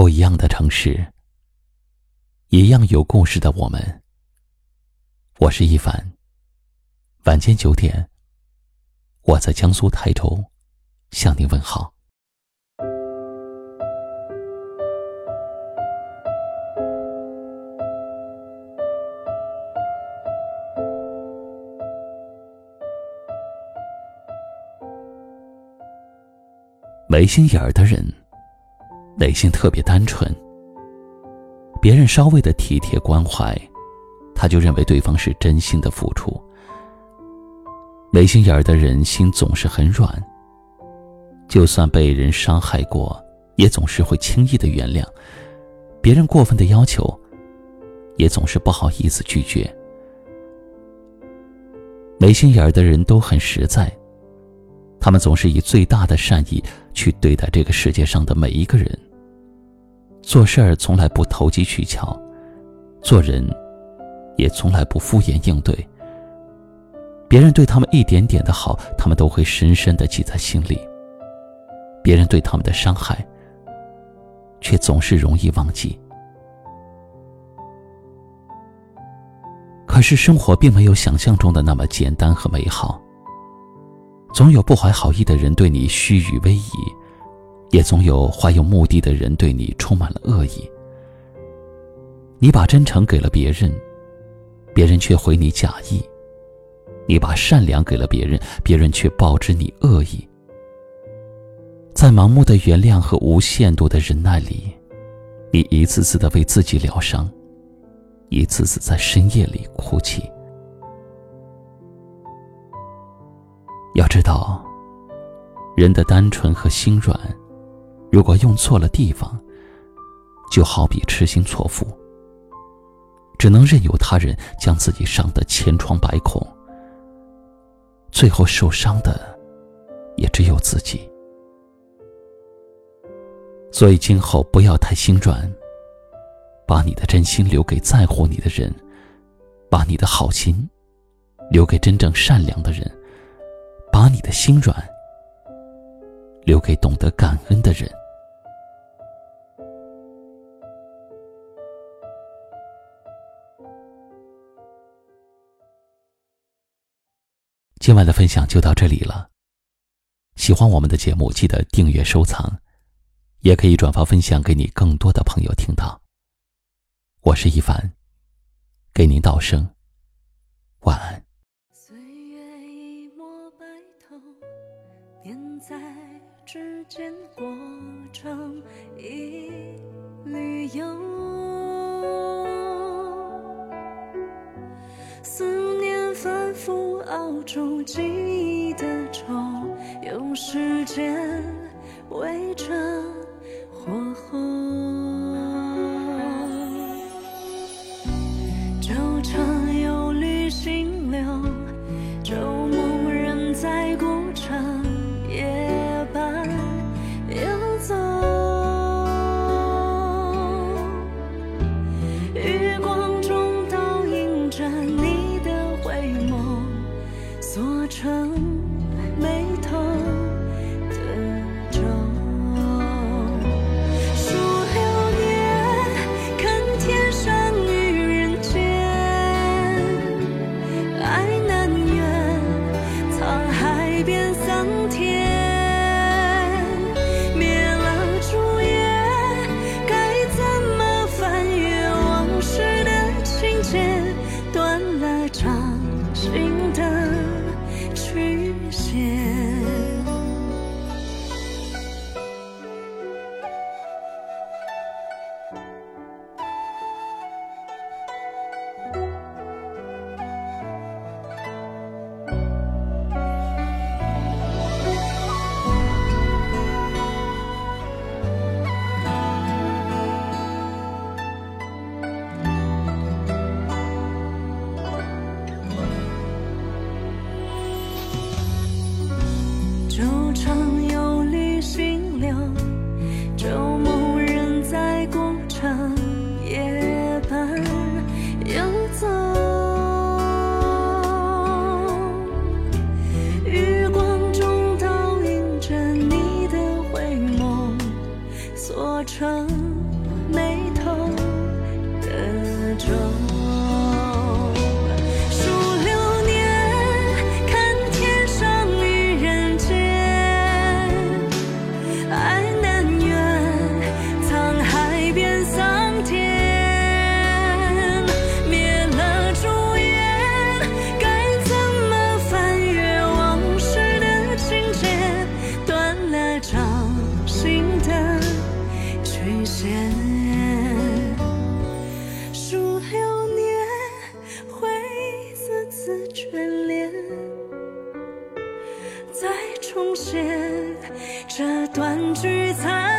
不一样的城市，一样有故事的我们。我是一凡。晚间九点，我在江苏泰州向您问好。没心眼儿的人。内心特别单纯，别人稍微的体贴关怀，他就认为对方是真心的付出。没心眼儿的人心总是很软，就算被人伤害过，也总是会轻易的原谅；别人过分的要求，也总是不好意思拒绝。没心眼儿的人都很实在，他们总是以最大的善意去对待这个世界上的每一个人。做事儿从来不投机取巧，做人也从来不敷衍应对。别人对他们一点点的好，他们都会深深的记在心里；别人对他们的伤害，却总是容易忘记。可是生活并没有想象中的那么简单和美好，总有不怀好意的人对你虚与委蛇。也总有怀有目的的人对你充满了恶意。你把真诚给了别人，别人却回你假意；你把善良给了别人，别人却报之你恶意。在盲目的原谅和无限度的忍耐里，你一次次的为自己疗伤，一次次在深夜里哭泣。要知道，人的单纯和心软。如果用错了地方，就好比痴心错付，只能任由他人将自己伤得千疮百孔，最后受伤的也只有自己。所以今后不要太心软，把你的真心留给在乎你的人，把你的好心留给真正善良的人，把你的心软留给懂得感恩的人。今晚的分享就到这里了。喜欢我们的节目，记得订阅收藏，也可以转发分享给你更多的朋友听到。我是一凡，给您道声晚安。岁月一抹白头，在指尖过程一缕幽。熬煮记忆的粥，用时间围着火候，成流年会一次次眷恋再重写这段聚散